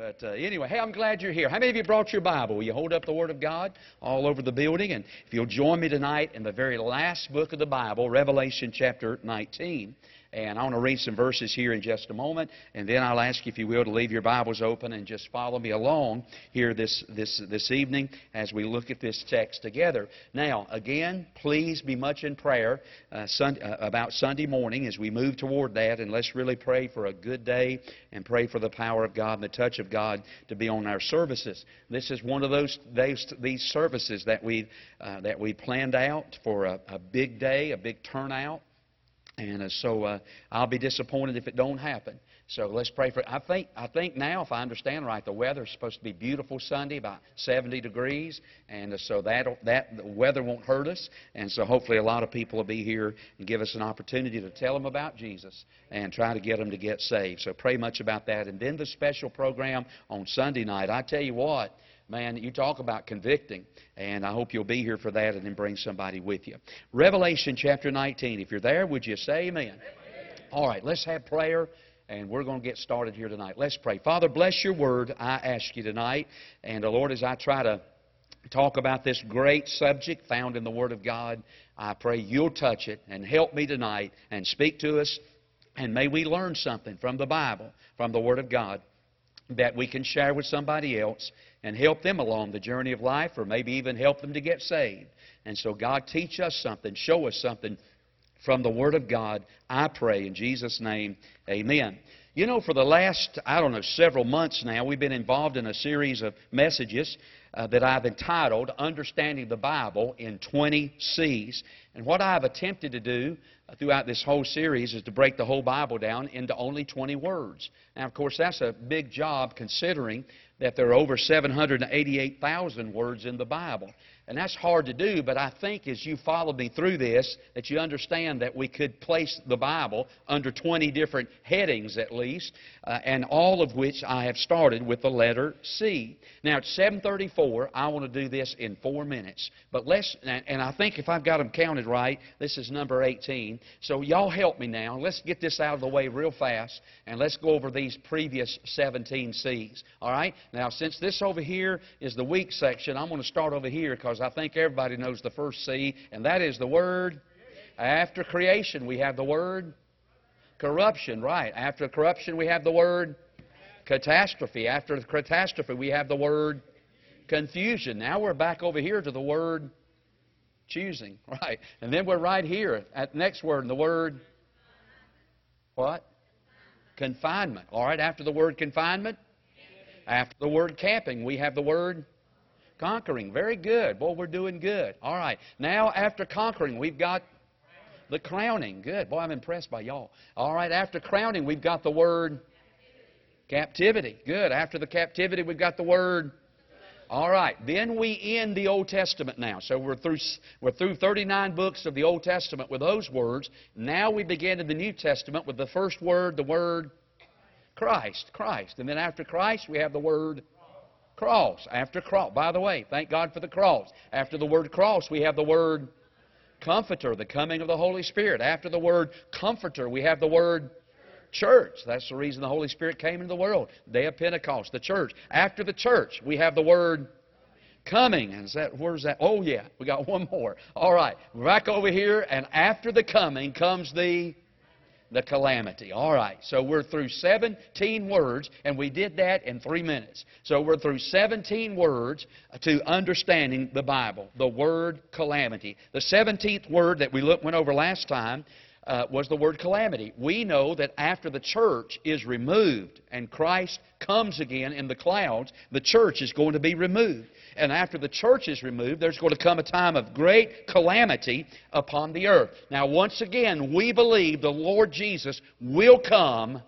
But uh, anyway, hey, I'm glad you're here. How many of you brought your Bible? Will you hold up the Word of God all over the building? And if you'll join me tonight in the very last book of the Bible, Revelation chapter 19. And I want to read some verses here in just a moment, and then I'll ask you, if you will, to leave your Bibles open and just follow me along here this, this, this evening as we look at this text together. Now, again, please be much in prayer uh, Sunday, uh, about Sunday morning as we move toward that, and let's really pray for a good day and pray for the power of God and the touch of God to be on our services. This is one of those these services that we uh, that we planned out for a, a big day, a big turnout. And uh, so uh, I'll be disappointed if it don't happen. So let's pray for. I think I think now, if I understand right, the weather is supposed to be beautiful Sunday, about 70 degrees, and uh, so that that the weather won't hurt us. And so hopefully a lot of people will be here and give us an opportunity to tell them about Jesus and try to get them to get saved. So pray much about that. And then the special program on Sunday night. I tell you what. Man, you talk about convicting, and I hope you'll be here for that and then bring somebody with you. Revelation chapter 19. If you're there, would you say amen? amen. All right, let's have prayer, and we're going to get started here tonight. Let's pray. Father, bless your word, I ask you tonight. And, uh, Lord, as I try to talk about this great subject found in the Word of God, I pray you'll touch it and help me tonight and speak to us. And may we learn something from the Bible, from the Word of God, that we can share with somebody else and help them along the journey of life or maybe even help them to get saved. And so, God, teach us something, show us something from the Word of God. I pray in Jesus' name, amen. You know, for the last, I don't know, several months now, we've been involved in a series of messages uh, that I've entitled Understanding the Bible in 20 C's. And what I've attempted to do throughout this whole series is to break the whole Bible down into only 20 words. Now, of course, that's a big job considering that there are over 788,000 words in the Bible. And that's hard to do, but I think as you follow me through this, that you understand that we could place the Bible under 20 different headings at least, uh, and all of which I have started with the letter C. Now it's 7:34. I want to do this in four minutes, but let's. And I think if I've got them counted right, this is number 18. So y'all help me now. Let's get this out of the way real fast, and let's go over these previous 17 C's. All right. Now since this over here is the weak section, I'm going to start over here because because I think everybody knows the first C, and that is the word. After creation, we have the word corruption, right. After corruption, we have the word catastrophe. After the catastrophe, we have the word confusion. Now we're back over here to the word choosing, right. And then we're right here at the next word, and the word what? Confinement. All right, after the word confinement, after the word camping, we have the word Conquering. Very good. Boy, we're doing good. All right. Now, after conquering, we've got the crowning. Good. Boy, I'm impressed by y'all. All right. After crowning, we've got the word captivity. Good. After the captivity, we've got the word. All right. Then we end the Old Testament now. So we're through, we're through 39 books of the Old Testament with those words. Now we begin in the New Testament with the first word, the word Christ. Christ. And then after Christ, we have the word Cross. After cross. By the way, thank God for the cross. After the word cross, we have the word comforter, the coming of the Holy Spirit. After the word comforter, we have the word church. That's the reason the Holy Spirit came into the world. Day of Pentecost, the church. After the church, we have the word coming. And is that where's that? Oh yeah, we got one more. All right, back over here, and after the coming comes the the calamity. All right, so we're through 17 words, and we did that in three minutes. So we're through 17 words to understanding the Bible, the word calamity. The 17th word that we went over last time uh, was the word calamity. We know that after the church is removed and Christ comes again in the clouds, the church is going to be removed. And after the church is removed, there's going to come a time of great calamity upon the earth. Now, once again, we believe the Lord Jesus will come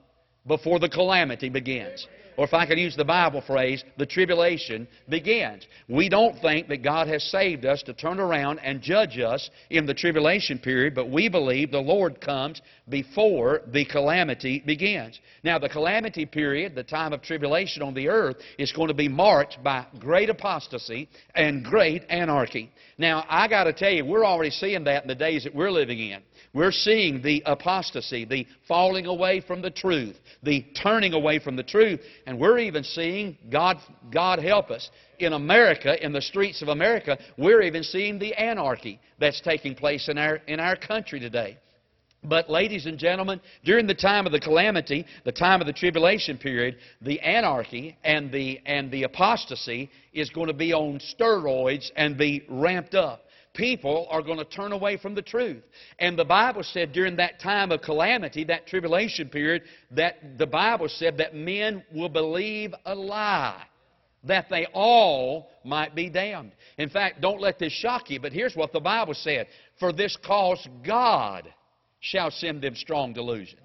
before the calamity begins or if I could use the Bible phrase, the tribulation begins. We don't think that God has saved us to turn around and judge us in the tribulation period, but we believe the Lord comes before the calamity begins. Now, the calamity period, the time of tribulation on the earth, is going to be marked by great apostasy and great anarchy. Now, I got to tell you, we're already seeing that in the days that we're living in. We're seeing the apostasy, the falling away from the truth, the turning away from the truth. and we're even seeing, God, God help us, in America, in the streets of America, we're even seeing the anarchy that's taking place in our, in our country today. But, ladies and gentlemen, during the time of the calamity, the time of the tribulation period, the anarchy and the, and the apostasy is going to be on steroids and be ramped up. People are going to turn away from the truth. And the Bible said during that time of calamity, that tribulation period, that the Bible said that men will believe a lie that they all might be damned. In fact, don't let this shock you, but here's what the Bible said For this cause God shall send them strong delusion.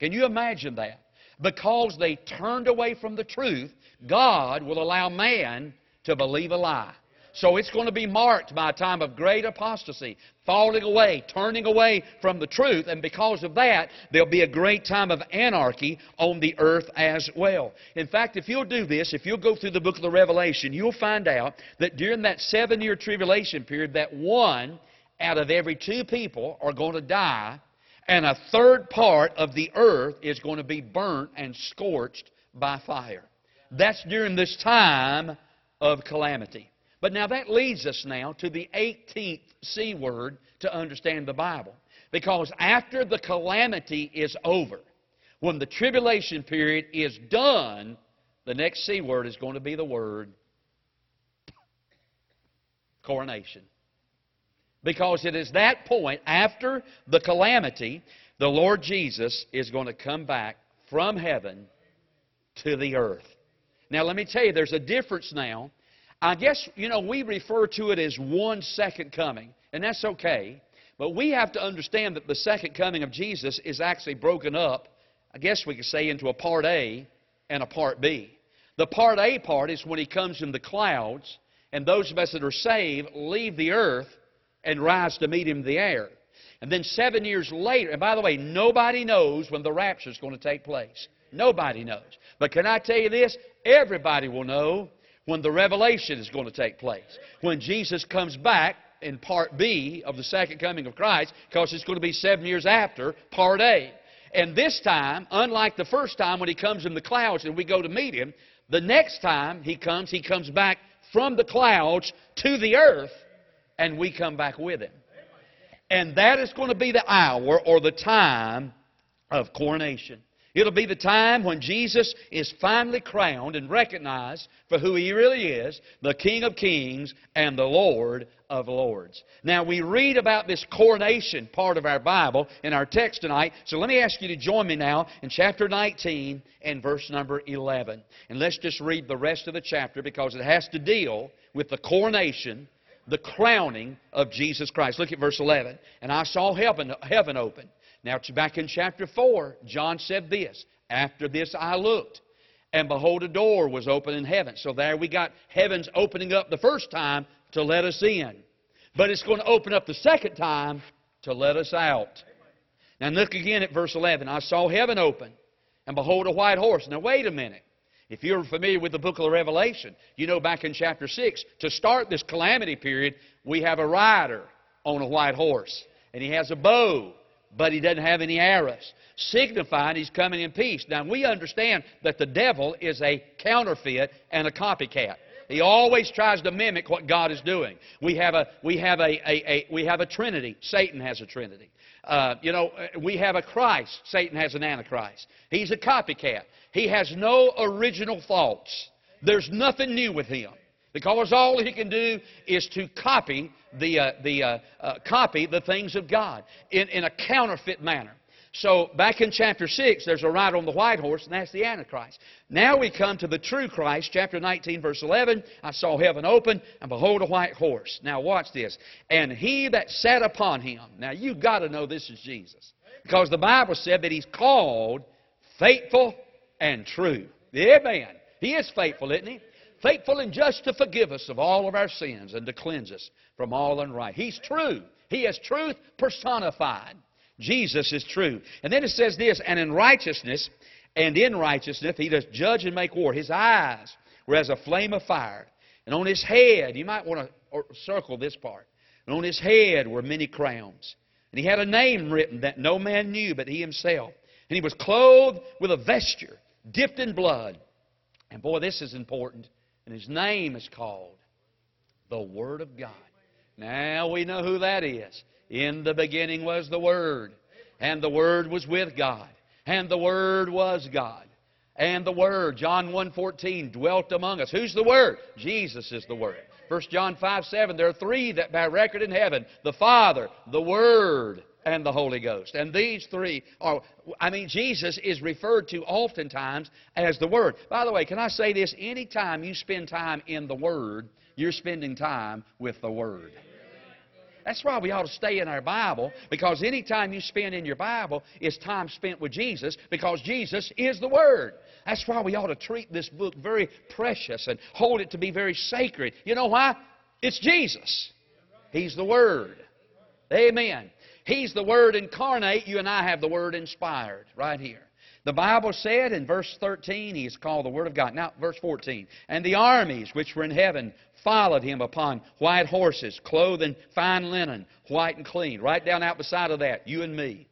Can you imagine that? Because they turned away from the truth, God will allow man to believe a lie. So it's going to be marked by a time of great apostasy, falling away, turning away from the truth, and because of that, there'll be a great time of anarchy on the earth as well. In fact, if you'll do this, if you'll go through the book of the Revelation, you'll find out that during that seven year tribulation period, that one out of every two people are going to die and a third part of the earth is going to be burnt and scorched by fire. That's during this time of calamity. But now that leads us now to the 18th C word to understand the Bible. Because after the calamity is over, when the tribulation period is done, the next C word is going to be the word coronation. Because it is that point, after the calamity, the Lord Jesus is going to come back from heaven to the earth. Now, let me tell you, there's a difference now. I guess, you know, we refer to it as one second coming, and that's okay. But we have to understand that the second coming of Jesus is actually broken up, I guess we could say, into a part A and a part B. The part A part is when he comes in the clouds, and those of us that are saved leave the earth and rise to meet him in the air. And then seven years later, and by the way, nobody knows when the rapture is going to take place. Nobody knows. But can I tell you this? Everybody will know when the revelation is going to take place. When Jesus comes back in part B of the second coming of Christ, because it's going to be seven years after part A. And this time, unlike the first time when he comes in the clouds and we go to meet him, the next time he comes, he comes back from the clouds to the earth and we come back with him. And that is going to be the hour or the time of coronation. It'll be the time when Jesus is finally crowned and recognized for who He really is, the King of Kings and the Lord of Lords. Now, we read about this coronation part of our Bible in our text tonight, so let me ask you to join me now in chapter 19 and verse number 11. And let's just read the rest of the chapter because it has to deal with the coronation the crowning of Jesus Christ. Look at verse 11. And I saw heaven, heaven open. Now, back in chapter 4, John said this After this I looked, and behold, a door was open in heaven. So there we got heavens opening up the first time to let us in. But it's going to open up the second time to let us out. Now, look again at verse 11. I saw heaven open, and behold, a white horse. Now, wait a minute. If you're familiar with the book of Revelation, you know back in chapter 6, to start this calamity period, we have a rider on a white horse. And he has a bow, but he doesn't have any arrows, signifying he's coming in peace. Now, we understand that the devil is a counterfeit and a copycat. He always tries to mimic what God is doing. We have a, we have a, a, a we have a trinity. Satan has a trinity. Uh, you know, we have a Christ. Satan has an Antichrist. He's a copycat. He has no original thoughts. There's nothing new with him. Because all he can do is to copy the, uh, the, uh, uh, copy the things of God in, in a counterfeit manner. So back in chapter 6, there's a rider on the white horse, and that's the Antichrist. Now we come to the true Christ, chapter 19, verse 11. I saw heaven open, and behold, a white horse. Now watch this. And he that sat upon him. Now you've got to know this is Jesus. Because the Bible said that he's called faithful and true. Amen. He is faithful, isn't he? Faithful and just to forgive us of all of our sins and to cleanse us from all unright. He's true. He is truth personified. Jesus is true. And then it says this, and in righteousness, and in righteousness, he does judge and make war. His eyes were as a flame of fire. And on his head, you might want to circle this part. And on his head were many crowns. And he had a name written that no man knew but he himself. And he was clothed with a vesture dipped in blood. And boy, this is important. And His name is called the Word of God. Now we know who that is. In the beginning was the Word, and the Word was with God, and the Word was God. And the Word, John 1.14, dwelt among us. Who's the Word? Jesus is the Word. 1 John 5, 7, there are three that bear record in heaven. The Father, the Word, and the Holy Ghost. And these three are, I mean, Jesus is referred to oftentimes as the Word. By the way, can I say this? Anytime you spend time in the Word, you're spending time with the Word. That's why we ought to stay in our Bible, because any time you spend in your Bible is time spent with Jesus, because Jesus is the Word. That's why we ought to treat this book very precious and hold it to be very sacred. You know why? It's Jesus. He's the Word. Amen. He's the Word incarnate. You and I have the Word inspired right here. The Bible said in verse 13, He is called the Word of God. Now, verse 14. And the armies which were in heaven followed him upon white horses, clothed in fine linen, white and clean. Right down out beside of that, you and me.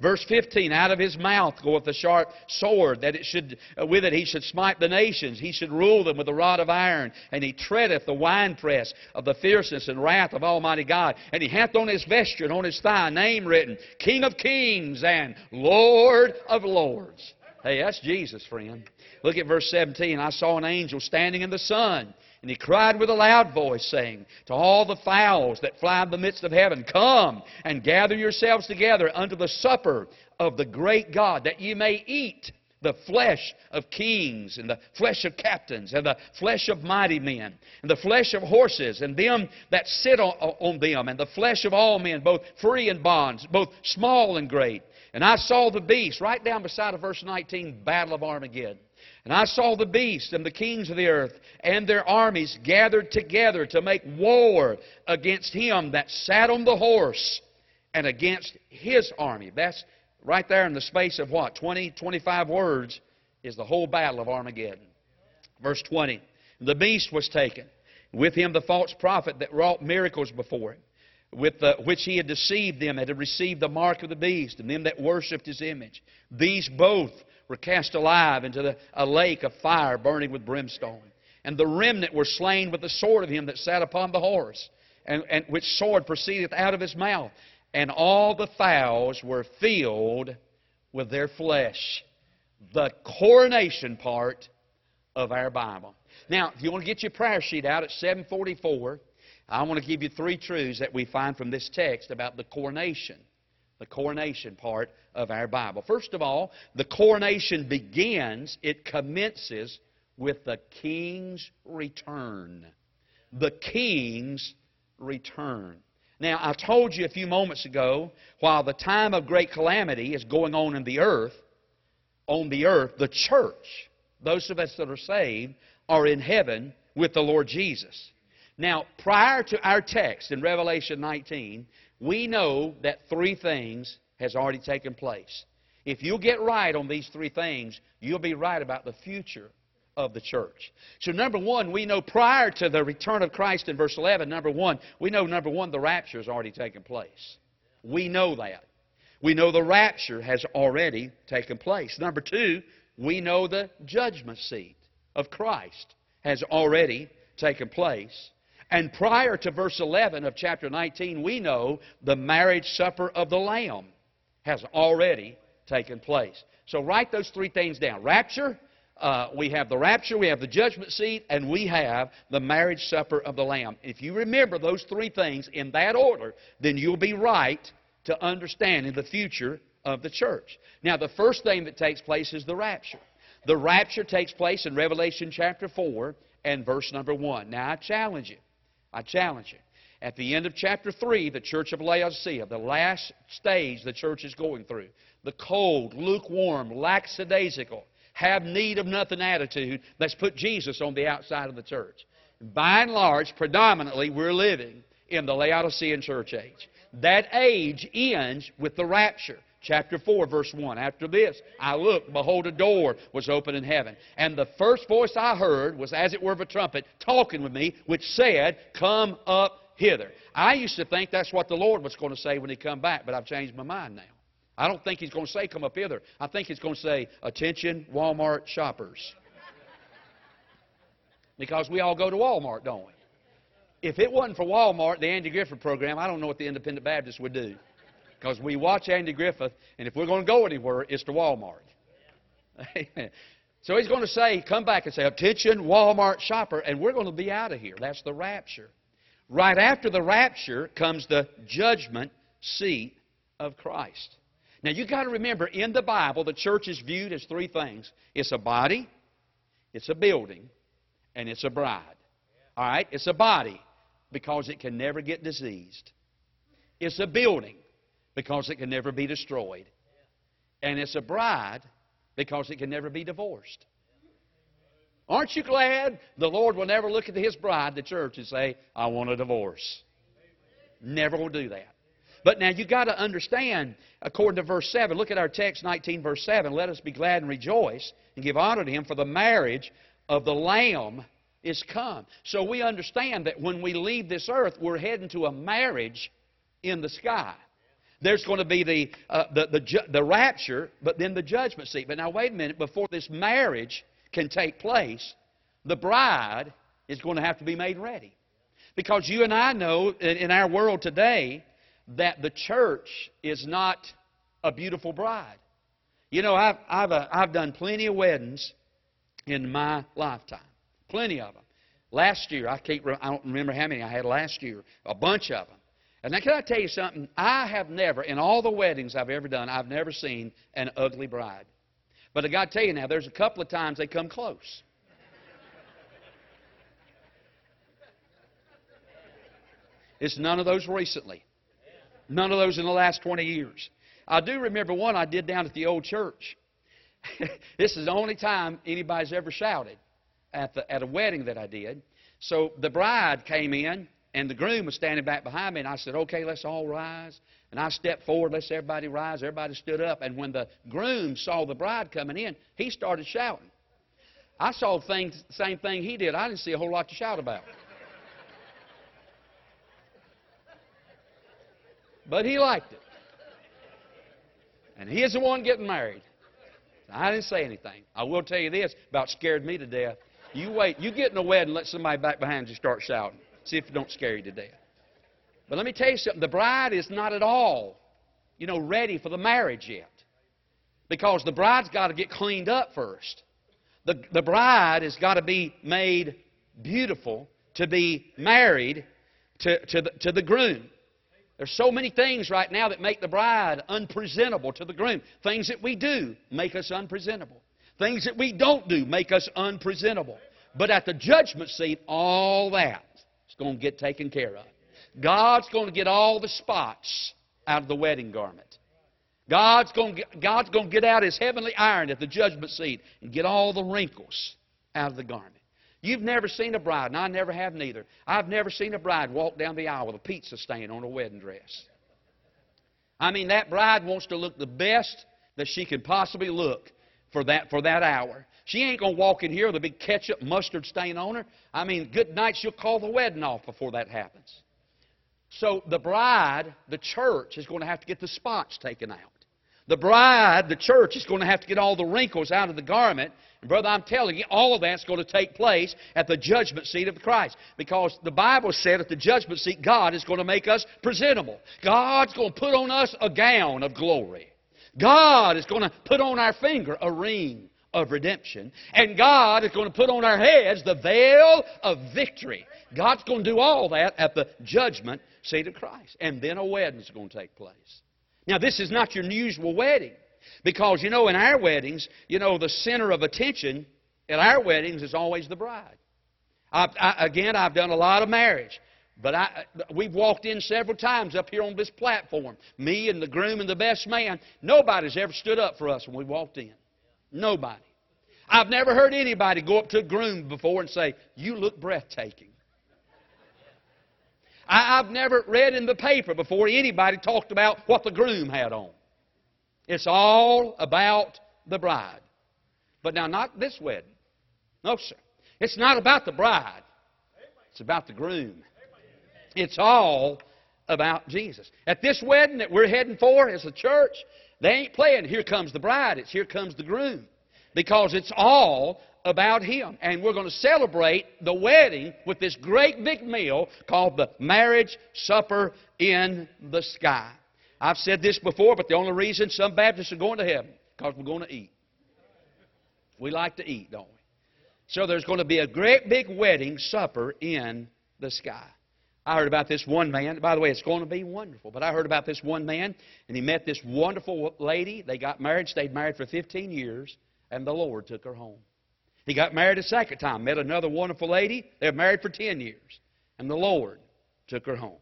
Verse 15, out of his mouth goeth a sharp sword, that it should, uh, with it he should smite the nations. He should rule them with a rod of iron. And he treadeth the winepress of the fierceness and wrath of Almighty God. And he hath on his vesture and on his thigh a name written, King of kings and Lord of lords. Hey, that's Jesus, friend. Look at verse 17. I saw an angel standing in the sun and he cried with a loud voice, saying, To all the fowls that fly in the midst of heaven, Come and gather yourselves together unto the supper of the great God, that ye may eat the flesh of kings, and the flesh of captains, and the flesh of mighty men, and the flesh of horses, and them that sit on, on them, and the flesh of all men, both free and bonds, both small and great. And I saw the beast, right down beside of verse 19, Battle of Armageddon. And I saw the beast and the kings of the earth and their armies gathered together to make war against him that sat on the horse and against his army. That's right there in the space of what? 20, 25 words is the whole battle of Armageddon. Verse 20. The beast was taken. With him the false prophet that wrought miracles before him, with the, which he had deceived them and had received the mark of the beast, and them that worshipped his image. These both were cast alive into the, a lake of fire burning with brimstone. And the remnant were slain with the sword of him that sat upon the horse, and, and which sword proceedeth out of his mouth. And all the fowls were filled with their flesh. The coronation part of our Bible. Now, if you want to get your prayer sheet out at 744, I want to give you three truths that we find from this text about the coronation the coronation part of our Bible. First of all, the coronation begins, it commences with the king's return. The king's return. Now, I told you a few moments ago, while the time of great calamity is going on in the earth, on the earth, the church, those of us that are saved, are in heaven with the Lord Jesus. Now, prior to our text in Revelation 19, we know that three things has already taken place. If you'll get right on these three things, you'll be right about the future of the church. So, number one, we know prior to the return of Christ in verse 11, number one, we know, number one, the rapture has already taken place. We know that. We know the rapture has already taken place. Number two, we know the judgment seat of Christ has already taken place. And prior to verse 11 of chapter 19, we know the marriage supper of the Lamb has already taken place. So write those three things down. Rapture, uh, we have the rapture, we have the judgment seat, and we have the marriage supper of the Lamb. If you remember those three things in that order, then you'll be right to understanding the future of the church. Now, the first thing that takes place is the rapture. The rapture takes place in Revelation chapter 4 and verse number 1. Now, I challenge you. I challenge you. At the end of chapter 3, the church of Laodicea, the last stage the church is going through, the cold, lukewarm, lackadaisical, have need of nothing attitude that's put Jesus on the outside of the church. By and large, predominantly, we're living in the Laodicean church age. That age ends with the rapture. Chapter 4, verse 1. After this, I looked, behold, a door was open in heaven. And the first voice I heard was as it were of a trumpet talking with me, which said, Come up hither. I used to think that's what the Lord was going to say when He come back, but I've changed my mind now. I don't think He's going to say, Come up hither. I think He's going to say, Attention, Walmart shoppers. Because we all go to Walmart, don't we? If it wasn't for Walmart, the Andy Griffith program, I don't know what the Independent Baptists would do. Because we watch Andy Griffith, and if we're going to go anywhere, it's to Walmart. so he's going to say, come back and say, attention, Walmart shopper, and we're going to be out of here. That's the rapture. Right after the rapture comes the judgment seat of Christ. Now you've got to remember, in the Bible, the church is viewed as three things it's a body, it's a building, and it's a bride. All right? It's a body because it can never get diseased. It's a building because it can never be destroyed. And it's a bride because it can never be divorced. Aren't you glad the Lord will never look at His bride, the church, and say, I want a divorce? Never will do that. But now you've got to understand, according to verse 7, look at our text 19, verse 7. Let us be glad and rejoice and give honor to Him, for the marriage of the Lamb is come. So we understand that when we leave this earth, we're heading to a marriage in the sky. There's going to be the, uh, the, the, the rapture, but then the judgment seat. But now, wait a minute. Before this marriage can take place, the bride is going to have to be made ready. Because you and I know in our world today that the church is not a beautiful bride. You know, I've, I've, uh, I've done plenty of weddings in my lifetime. Plenty of them. Last year, I can't. I don't remember how many I had last year. A bunch of them. And now, can I tell you something? I have never, in all the weddings I've ever done, I've never seen an ugly bride. But I got to tell you now, there's a couple of times they come close. It's none of those recently. None of those in the last 20 years. I do remember one I did down at the old church. this is the only time anybody's ever shouted at, the, at a wedding that I did. So the bride came in, and the groom was standing back behind me, and I said, Okay, let's all rise. And I stepped forward, let's everybody rise. Everybody stood up. And when the groom saw the bride coming in, he started shouting. I saw the same thing he did. I didn't see a whole lot to shout about. But he liked it. And he is the one getting married. I didn't say anything. I will tell you this about scared me to death. You wait. You get in a wedding, let somebody back behind you start shouting. See if it don't scare you to death. But let me tell you something. The bride is not at all, you know, ready for the marriage yet. Because the bride's got to get cleaned up first. The, the bride has got to be made beautiful to be married to, to, the, to the groom. There's so many things right now that make the bride unpresentable to the groom. Things that we do make us unpresentable. Things that we don't do make us unpresentable. But at the judgment seat, all that is going to get taken care of. God's going to get all the spots out of the wedding garment. God's going, to get, God's going to get out His heavenly iron at the judgment seat and get all the wrinkles out of the garment. You've never seen a bride, and I never have neither. I've never seen a bride walk down the aisle with a pizza stain on her wedding dress. I mean, that bride wants to look the best that she can possibly look for that, for that hour. She ain't going to walk in here with a big ketchup mustard stain on her. I mean, good night, she'll call the wedding off before that happens. So the bride, the church, is going to have to get the spots taken out. The bride, the church, is going to have to get all the wrinkles out of the garment. And brother, I'm telling you, all of that's going to take place at the judgment seat of Christ. Because the Bible said at the judgment seat, God is going to make us presentable. God's going to put on us a gown of glory. God is going to put on our finger a ring of redemption. And God is going to put on our heads the veil of victory. God's going to do all that at the judgment seat of Christ. And then a wedding is going to take place. Now, this is not your usual wedding. Because, you know, in our weddings, you know, the center of attention at our weddings is always the bride. I, I, again, I've done a lot of marriage. But I, we've walked in several times up here on this platform. Me and the groom and the best man. Nobody's ever stood up for us when we walked in. Nobody. I've never heard anybody go up to a groom before and say, You look breathtaking. I, have never read in the paper before anybody talked about what the groom had on. It's all about the bride. But now, not this wedding. No, sir. It's not about the bride, it's about the groom. It's all about Jesus. At this wedding that we're heading for as a church, they ain't playing, here comes the bride, it's here comes the groom. because it's all about Him. And we're going to celebrate the wedding with this great big meal called the marriage supper in the sky. I've said this before, but the only reason some Baptists are going to heaven because we're going to eat. We like to eat, don't we? So there's going to be a great big wedding supper in the sky. I heard about this one man. By the way, it's going to be wonderful. But I heard about this one man, and he met this wonderful lady. They got married, stayed married for 15 years, and the Lord took her home. He got married a second time, met another wonderful lady. They were married for 10 years, and the Lord took her home.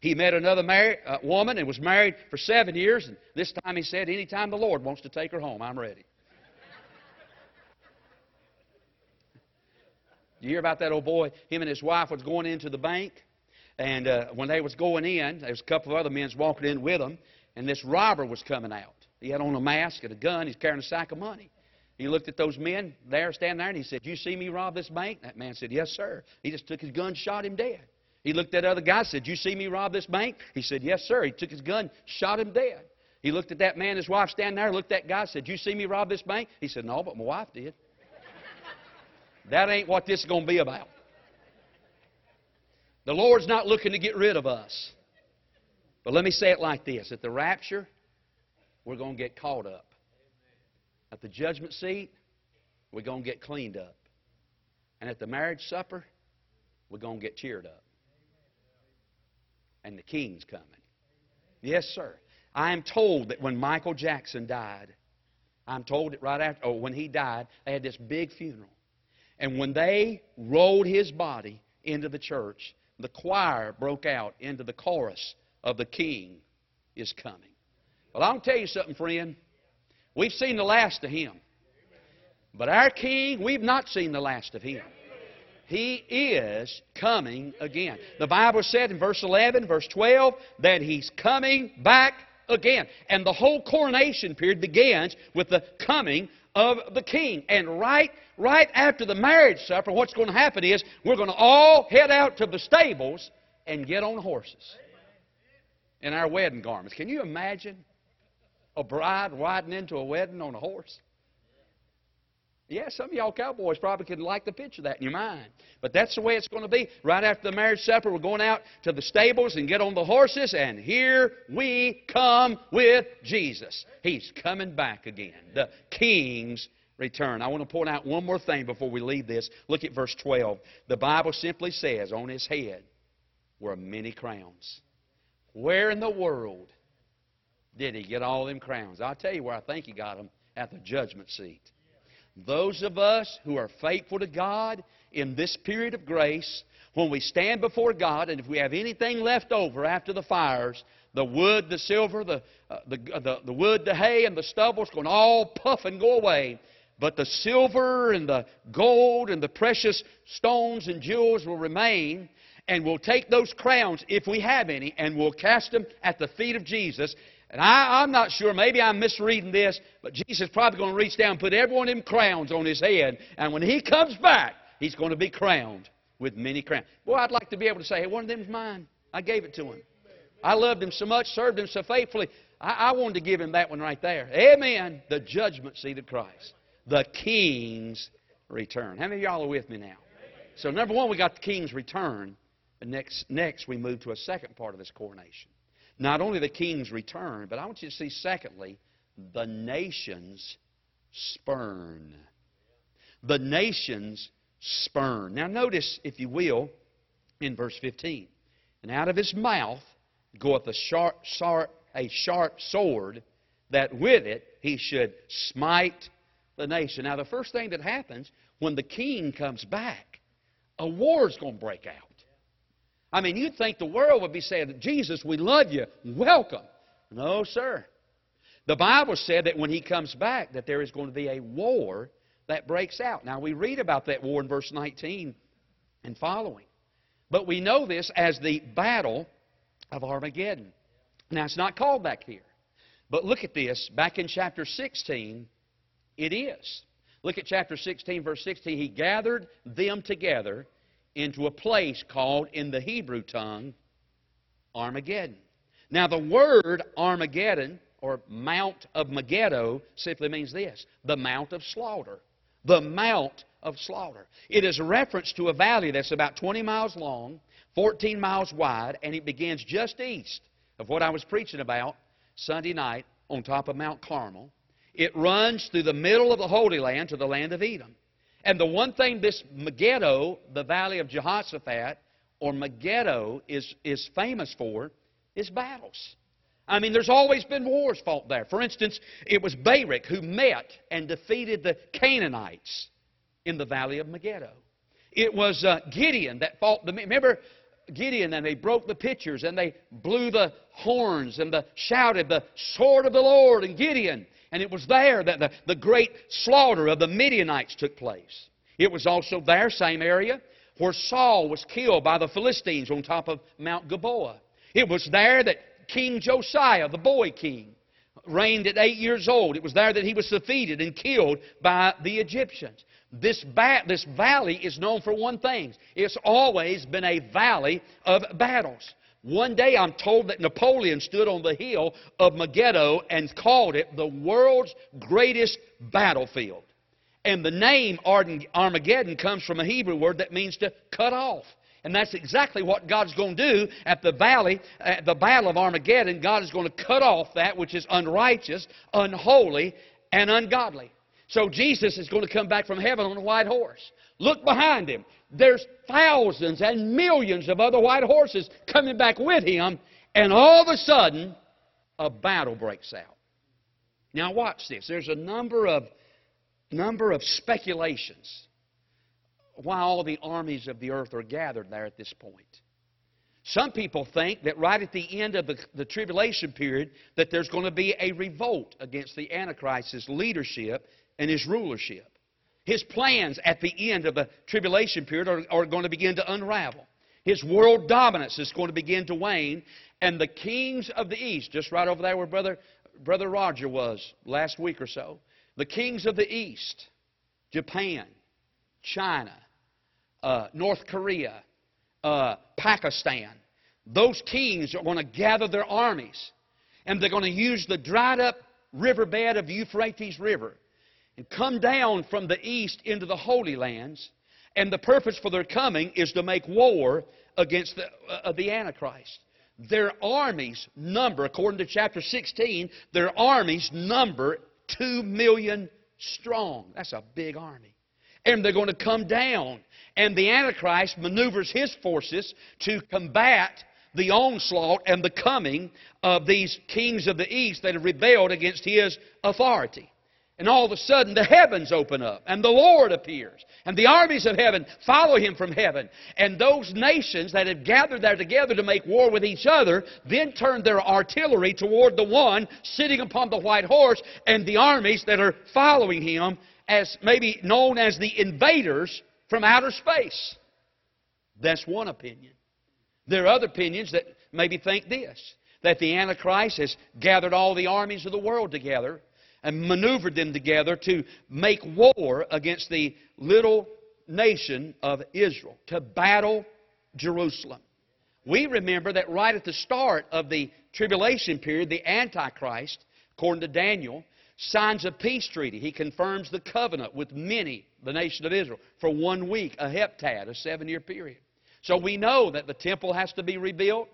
He met another uh, woman and was married for seven years, and this time he said, Anytime the Lord wants to take her home, I'm ready. you hear about that old boy? Him and his wife was going into the bank, and uh, when they was going in, there was a couple of other men walking in with them, and this robber was coming out. He had on a mask and a gun. He's carrying a sack of money. He looked at those men there, standing there, and he said, "You see me rob this bank?" That man said, "Yes, sir." He just took his gun, shot him dead. He looked at the other guy, said, "You see me rob this bank?" He said, "Yes, sir." He took his gun, shot him dead. He looked at that man, his wife standing there, looked at that guy, said, "You see me rob this bank?" He said, "No, but my wife did." that ain't what this is going to be about. The Lord's not looking to get rid of us. But let me say it like this at the rapture, we're going to get caught up. At the judgment seat, we're going to get cleaned up. And at the marriage supper, we're going to get cheered up. And the king's coming. Yes, sir. I am told that when Michael Jackson died, I'm told that right after, oh, when he died, they had this big funeral. And when they rolled his body into the church, the choir broke out into the chorus of The King is Coming. Well, I'll tell you something, friend. We've seen the last of him. But our King, we've not seen the last of him. He is coming again. The Bible said in verse 11, verse 12, that He's coming back again. And the whole coronation period begins with the coming of the king. And right, right after the marriage supper, what's going to happen is we're going to all head out to the stables and get on horses in our wedding garments. Can you imagine a bride riding into a wedding on a horse? Yeah, some of y'all cowboys probably could like the picture of that in your mind. But that's the way it's going to be. Right after the marriage supper, we're going out to the stables and get on the horses, and here we come with Jesus. He's coming back again. The King's return. I want to point out one more thing before we leave this. Look at verse 12. The Bible simply says, On his head were many crowns. Where in the world did he get all them crowns? I'll tell you where I think he got them at the judgment seat. Those of us who are faithful to God in this period of grace, when we stand before God, and if we have anything left over after the fires, the wood, the silver, the, uh, the, uh, the, the wood, the hay, and the stubble is going to all puff and go away. But the silver and the gold and the precious stones and jewels will remain. And we'll take those crowns, if we have any, and we'll cast them at the feet of Jesus. And I, am not sure, maybe I'm misreading this, but Jesus is probably going to reach down and put every one of them crowns on his head. And when he comes back, he's going to be crowned with many crowns. Boy, I'd like to be able to say, hey, one of them's mine. I gave it to him. I loved him so much, served him so faithfully. I, I wanted to give him that one right there. Amen. The judgment seat of Christ. The king's return. How many of y'all are with me now? So, number one, we got the king's return. And next, next, we move to a second part of this coronation not only the king's return, but I want you to see, secondly, the nations spurn. The nations spurn. Now, notice, if you will, in verse 15. And out of his mouth goeth a sharp, sharp, a sharp sword, that with it he should smite the nation. Now, the first thing that happens when the king comes back, a war is going to break out. I mean, you'd think the world would be saying, Jesus, we love you. Welcome. No, sir. The Bible said that when he comes back, that there is going to be a war that breaks out. Now, we read about that war in verse 19 and following. But we know this as the battle of Armageddon. Now, it's not called back here. But look at this. Back in chapter 16, it is. Look at chapter 16, verse 16. He gathered them together into a place called, in the Hebrew tongue, Armageddon. Now, the word Armageddon or Mount of Megiddo simply means this the Mount of Slaughter. The Mount of Slaughter. It is a reference to a valley that's about 20 miles long, 14 miles wide, and it begins just east of what I was preaching about Sunday night on top of Mount Carmel. It runs through the middle of the Holy Land to the land of Edom. And the one thing this Megiddo, the valley of Jehoshaphat, or Megiddo, is, is famous for is battles. I mean, there's always been wars fought there. For instance, it was Barak who met and defeated the Canaanites in the valley of Megiddo. It was uh, Gideon that fought the. Remember Gideon and they broke the pitchers and they blew the horns and the, shouted the sword of the Lord and Gideon. And it was there that the, the great slaughter of the Midianites took place. It was also there, same area, where Saul was killed by the Philistines on top of Mount Gilboa. It was there that King Josiah, the boy king, reigned at eight years old. It was there that he was defeated and killed by the Egyptians. This, ba- this valley is known for one thing it's always been a valley of battles. One day I'm told that Napoleon stood on the hill of Megiddo and called it the world's greatest battlefield. And the name Armageddon comes from a Hebrew word that means to cut off. And that's exactly what God's going to do at the valley, at the battle of Armageddon. God is going to cut off that which is unrighteous, unholy, and ungodly. So Jesus is going to come back from heaven on a white horse. Look behind him. There's thousands and millions of other white horses coming back with him, and all of a sudden, a battle breaks out. Now watch this. There's a number of number of speculations why all the armies of the earth are gathered there at this point. Some people think that right at the end of the, the tribulation period that there's going to be a revolt against the Antichrist's leadership and his rulership. His plans at the end of the tribulation period are, are going to begin to unravel. His world dominance is going to begin to wane, and the kings of the east, just right over there where Brother, Brother Roger was last week or so, the kings of the east, Japan, China, uh, North Korea, uh, Pakistan, those kings are going to gather their armies and they're going to use the dried up riverbed of the Euphrates River and come down from the east into the Holy Lands. And the purpose for their coming is to make war against the, uh, the Antichrist. Their armies number, according to chapter 16, their armies number 2 million strong. That's a big army. And they're going to come down. And the Antichrist maneuvers his forces to combat the onslaught and the coming of these kings of the east that have rebelled against his authority. And all of a sudden, the heavens open up, and the Lord appears, and the armies of heaven follow him from heaven. And those nations that have gathered there together to make war with each other then turn their artillery toward the one sitting upon the white horse and the armies that are following him, as maybe known as the invaders from outer space. That's one opinion. There are other opinions that maybe think this that the Antichrist has gathered all the armies of the world together and maneuvered them together to make war against the little nation of Israel, to battle Jerusalem. We remember that right at the start of the tribulation period, the Antichrist, according to Daniel, signs a peace treaty. He confirms the covenant with many, the nation of Israel, for one week, a heptad, a seven year period. So we know that the temple has to be rebuilt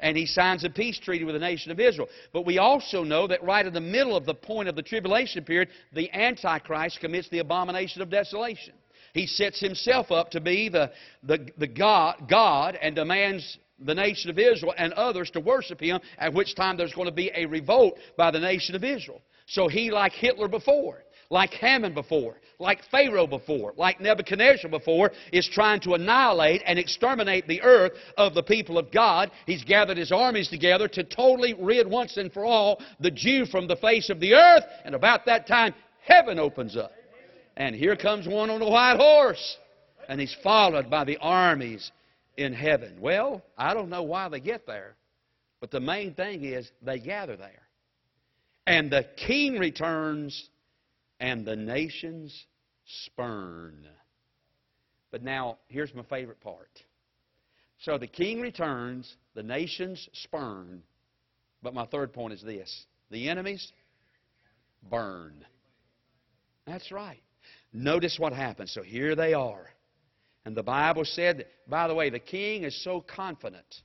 and he signs a peace treaty with the nation of Israel. But we also know that right in the middle of the point of the tribulation period, the Antichrist commits the abomination of desolation. He sets himself up to be the, the, the God, God and demands the nation of Israel and others to worship him, at which time there's going to be a revolt by the nation of Israel. So he, like Hitler before, like Haman before, like Pharaoh before, like Nebuchadnezzar before, is trying to annihilate and exterminate the earth of the people of God. He's gathered his armies together to totally rid once and for all the Jew from the face of the earth. And about that time, heaven opens up. And here comes one on a white horse. And he's followed by the armies in heaven. Well, I don't know why they get there, but the main thing is they gather there. And the king returns and the nations spurn. But now, here's my favorite part. So the king returns, the nations spurn, but my third point is this the enemies burned. That's right. Notice what happens. So here they are. And the Bible said, that, by the way, the king is so confident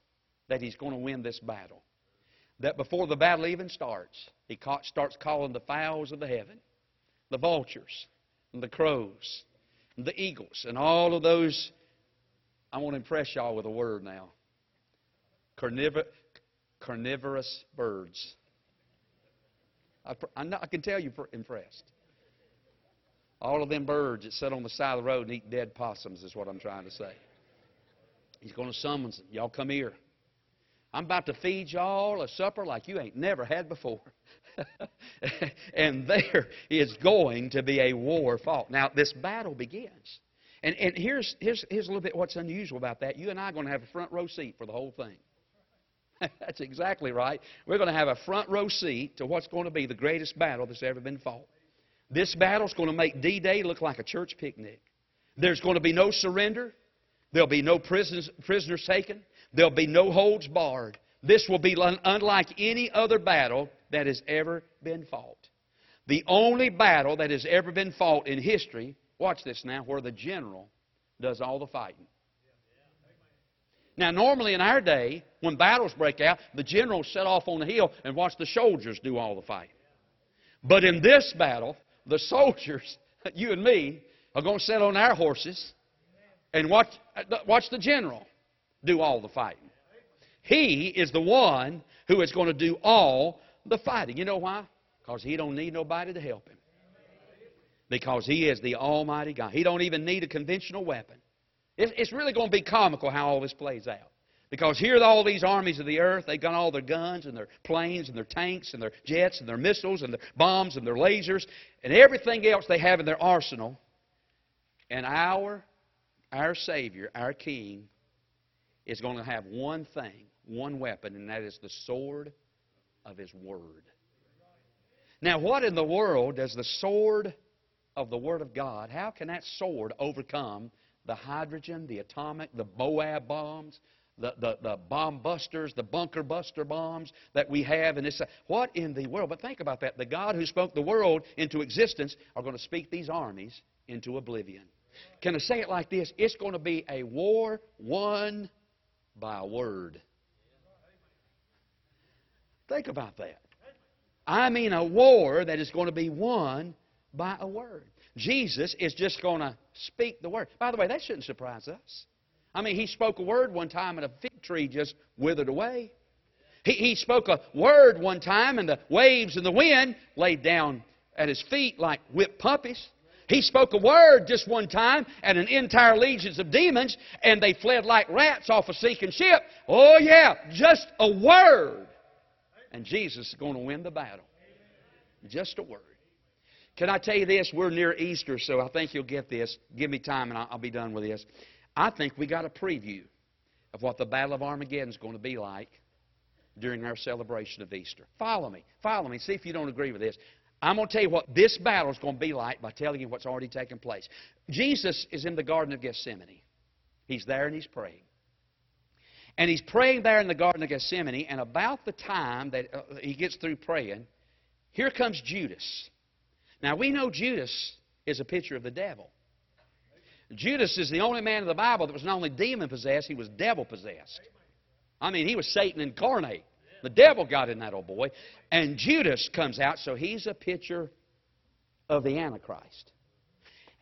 that he's going to win this battle that before the battle even starts, he starts calling the fowls of the heaven, the vultures, and the crows, and the eagles, and all of those. I want to impress y'all with a word now Carnivor, carnivorous birds. I, I can tell you impressed. All of them birds that sit on the side of the road and eat dead possums is what I'm trying to say. He's going to summons them. Y'all come here. I'm about to feed y'all a supper like you ain't never had before. and there is going to be a war fought. Now, this battle begins. And, and here's, here's, here's a little bit what's unusual about that. You and I are going to have a front row seat for the whole thing. That's exactly right. We're going to have a front row seat to what's going to be the greatest battle that's ever been fought. This battle is going to make D Day look like a church picnic. There's going to be no surrender. There'll be no prisoners, prisoners taken. There'll be no holds barred. This will be unlike any other battle that has ever been fought. The only battle that has ever been fought in history, watch this now, where the general does all the fighting. Now, normally in our day, when battles break out, the generals set off on the hill and watch the soldiers do all the fighting. But in this battle, the soldiers, you and me, are going to sit on our horses and watch, watch the general do all the fighting. He is the one who is going to do all the fighting. You know why? Because he don't need nobody to help him. Because he is the Almighty God. He don't even need a conventional weapon. It's really going to be comical how all this plays out. Because here are all these armies of the earth. They've got all their guns and their planes and their tanks and their jets and their missiles and their bombs and their lasers and everything else they have in their arsenal. And our, our Savior, our King, is going to have one thing, one weapon, and that is the sword of His Word. Now, what in the world does the sword of the Word of God, how can that sword overcome the hydrogen, the atomic, the Moab bombs, the, the, the bomb busters, the bunker buster bombs that we have in this. What in the world? But think about that. The God who spoke the world into existence are going to speak these armies into oblivion. Can I say it like this? It's going to be a war won by a word. Think about that. I mean, a war that is going to be won by a word. Jesus is just going to speak the word. By the way, that shouldn't surprise us. I mean, he spoke a word one time and a fig tree just withered away. He, he spoke a word one time and the waves and the wind laid down at his feet like whipped puppies. He spoke a word just one time and an entire legions of demons and they fled like rats off a sinking ship. Oh yeah, just a word. And Jesus is going to win the battle. Just a word. Can I tell you this? We're near Easter, so I think you'll get this. Give me time and I'll be done with this. I think we got a preview of what the Battle of Armageddon is going to be like during our celebration of Easter. Follow me. Follow me. See if you don't agree with this. I'm going to tell you what this battle is going to be like by telling you what's already taken place. Jesus is in the Garden of Gethsemane. He's there and he's praying. And he's praying there in the Garden of Gethsemane, and about the time that uh, he gets through praying, here comes Judas. Now, we know Judas is a picture of the devil. Judas is the only man in the Bible that was not only demon possessed, he was devil possessed. I mean, he was Satan incarnate. The devil got in that old boy. And Judas comes out, so he's a picture of the Antichrist.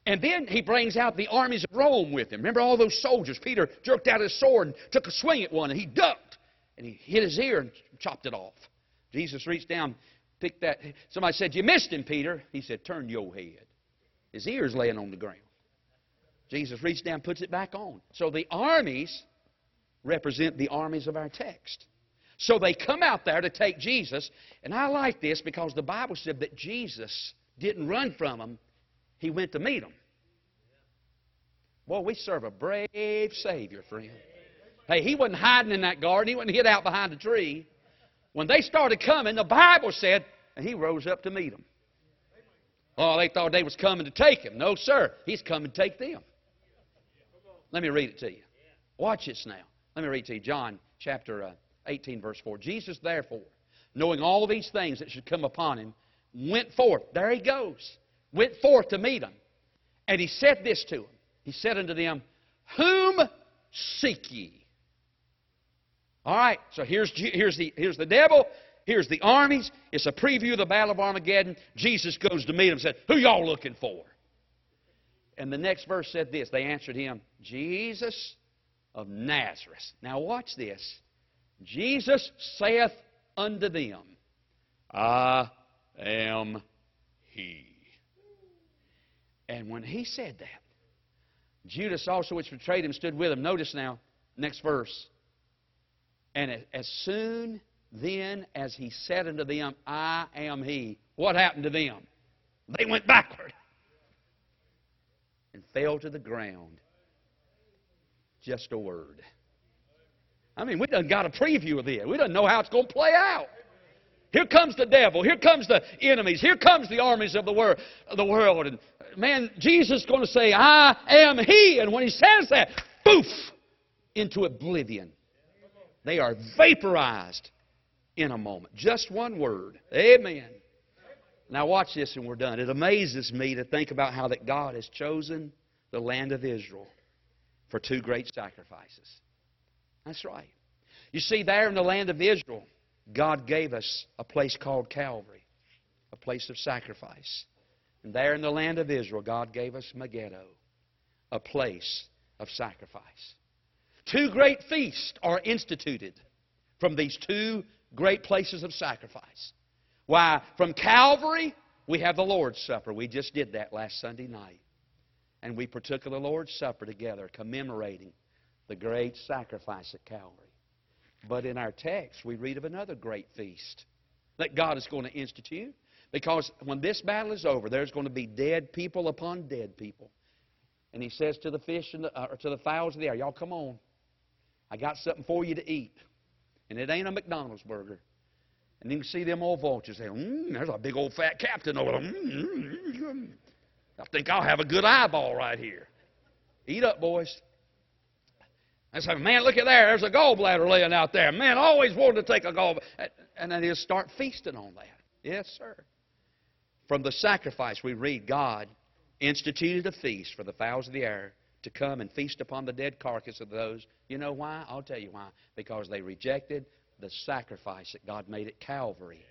And then he brings out the armies of Rome with him. Remember all those soldiers? Peter jerked out his sword and took a swing at one, and he ducked. And he hit his ear and chopped it off. Jesus reached down, picked that. Somebody said, You missed him, Peter. He said, Turn your head. His ear's laying on the ground. Jesus reached down puts it back on. So the armies represent the armies of our text. So they come out there to take Jesus. And I like this because the Bible said that Jesus didn't run from them, he went to meet them. Boy, we serve a brave Savior, friend. Hey, he wasn't hiding in that garden, he wasn't hid out behind a tree. When they started coming, the Bible said, and he rose up to meet them. Oh, they thought they was coming to take him. No, sir. He's coming to take them. Let me read it to you. Watch this now. Let me read to you John chapter uh, 18, verse 4. Jesus, therefore, knowing all these things that should come upon him, went forth. There he goes. Went forth to meet them. And he said this to them. He said unto them, Whom seek ye? All right, so here's, here's, the, here's the devil. Here's the armies. It's a preview of the Battle of Armageddon. Jesus goes to meet them and said, Who y'all looking for? And the next verse said this. They answered him, Jesus of Nazareth. Now watch this. Jesus saith unto them, I am he. And when he said that, Judas also, which betrayed him, stood with him. Notice now, next verse. And as soon then as he said unto them, I am he, what happened to them? They went backward and fell to the ground. Just a word. I mean, we done got a preview of this. We don't know how it's going to play out. Here comes the devil. Here comes the enemies. Here comes the armies of the, wor- the world. And man, Jesus is going to say, I am He. And when He says that, poof, into oblivion. They are vaporized in a moment. Just one word. Amen. Now watch this and we're done. It amazes me to think about how that God has chosen the land of Israel for two great sacrifices. That's right. You see, there in the land of Israel, God gave us a place called Calvary, a place of sacrifice. And there in the land of Israel, God gave us Megiddo, a place of sacrifice. Two great feasts are instituted from these two great places of sacrifice. Why, from Calvary, we have the Lord's Supper. We just did that last Sunday night. And we partook of the Lord's Supper together, commemorating the great sacrifice at Calvary. But in our text, we read of another great feast that God is going to institute. Because when this battle is over, there's going to be dead people upon dead people. And he says to the fish and the, uh, to the fowls of the air, Y'all come on. I got something for you to eat. And it ain't a McDonald's burger. And you can see them old vultures say, mm, there's a big old fat captain over there. Mm, I think I'll have a good eyeball right here. Eat up, boys. I say, man, look at there. There's a gallbladder laying out there. Man, always wanted to take a gallbladder. And then he'll start feasting on that. Yes, sir. From the sacrifice, we read God instituted a feast for the fowls of the air to come and feast upon the dead carcass of those. You know why? I'll tell you why. Because they rejected the sacrifice that God made at Calvary.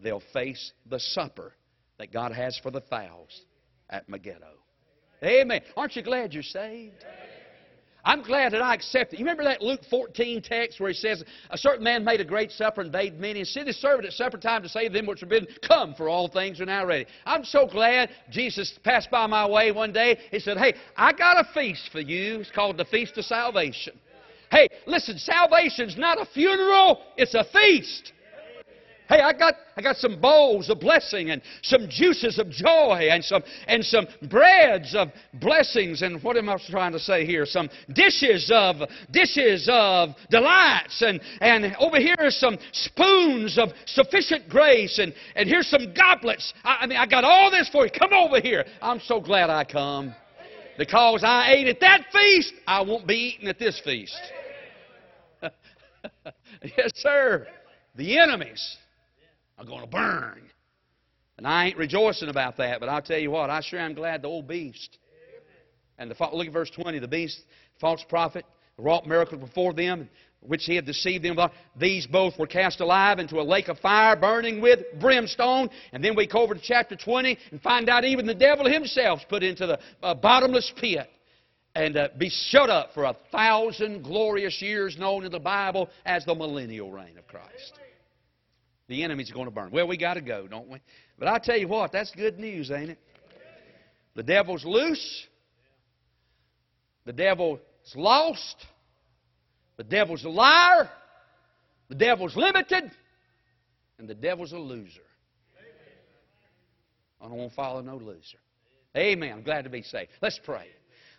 They'll face the supper that God has for the fowls at Megiddo. Amen. Aren't you glad you're saved? I'm glad that I accept it. You remember that Luke 14 text where he says, A certain man made a great supper and bade many, and sent his servant at supper time to say to them which were bidden, Come, for all things are now ready. I'm so glad Jesus passed by my way one day. He said, Hey, I got a feast for you. It's called the Feast of Salvation. Hey, listen, salvation's not a funeral, it's a feast. Hey, I got, I got some bowls of blessing and some juices of joy and some, and some breads of blessings and what am I trying to say here? Some dishes of, dishes of delights and, and over here are some spoons of sufficient grace and, and here's some goblets. I, I mean, I got all this for you. Come over here. I'm so glad I come because I ate at that feast. I won't be eating at this feast. yes, sir. The enemies are going to burn. And I ain't rejoicing about that, but I'll tell you what, I sure am glad the old beast. And the, look at verse 20. The beast, false prophet, wrought miracles before them, which he had deceived them. These both were cast alive into a lake of fire burning with brimstone. And then we go over to chapter 20 and find out even the devil himself put into the uh, bottomless pit and uh, be shut up for a thousand glorious years known in the Bible as the millennial reign of Christ. The enemy's going to burn. Well, we got to go, don't we? But I tell you what, that's good news, ain't it? The devil's loose. The devil's lost. The devil's a liar. The devil's limited. And the devil's a loser. I don't want to follow no loser. Amen. I'm glad to be saved. Let's pray.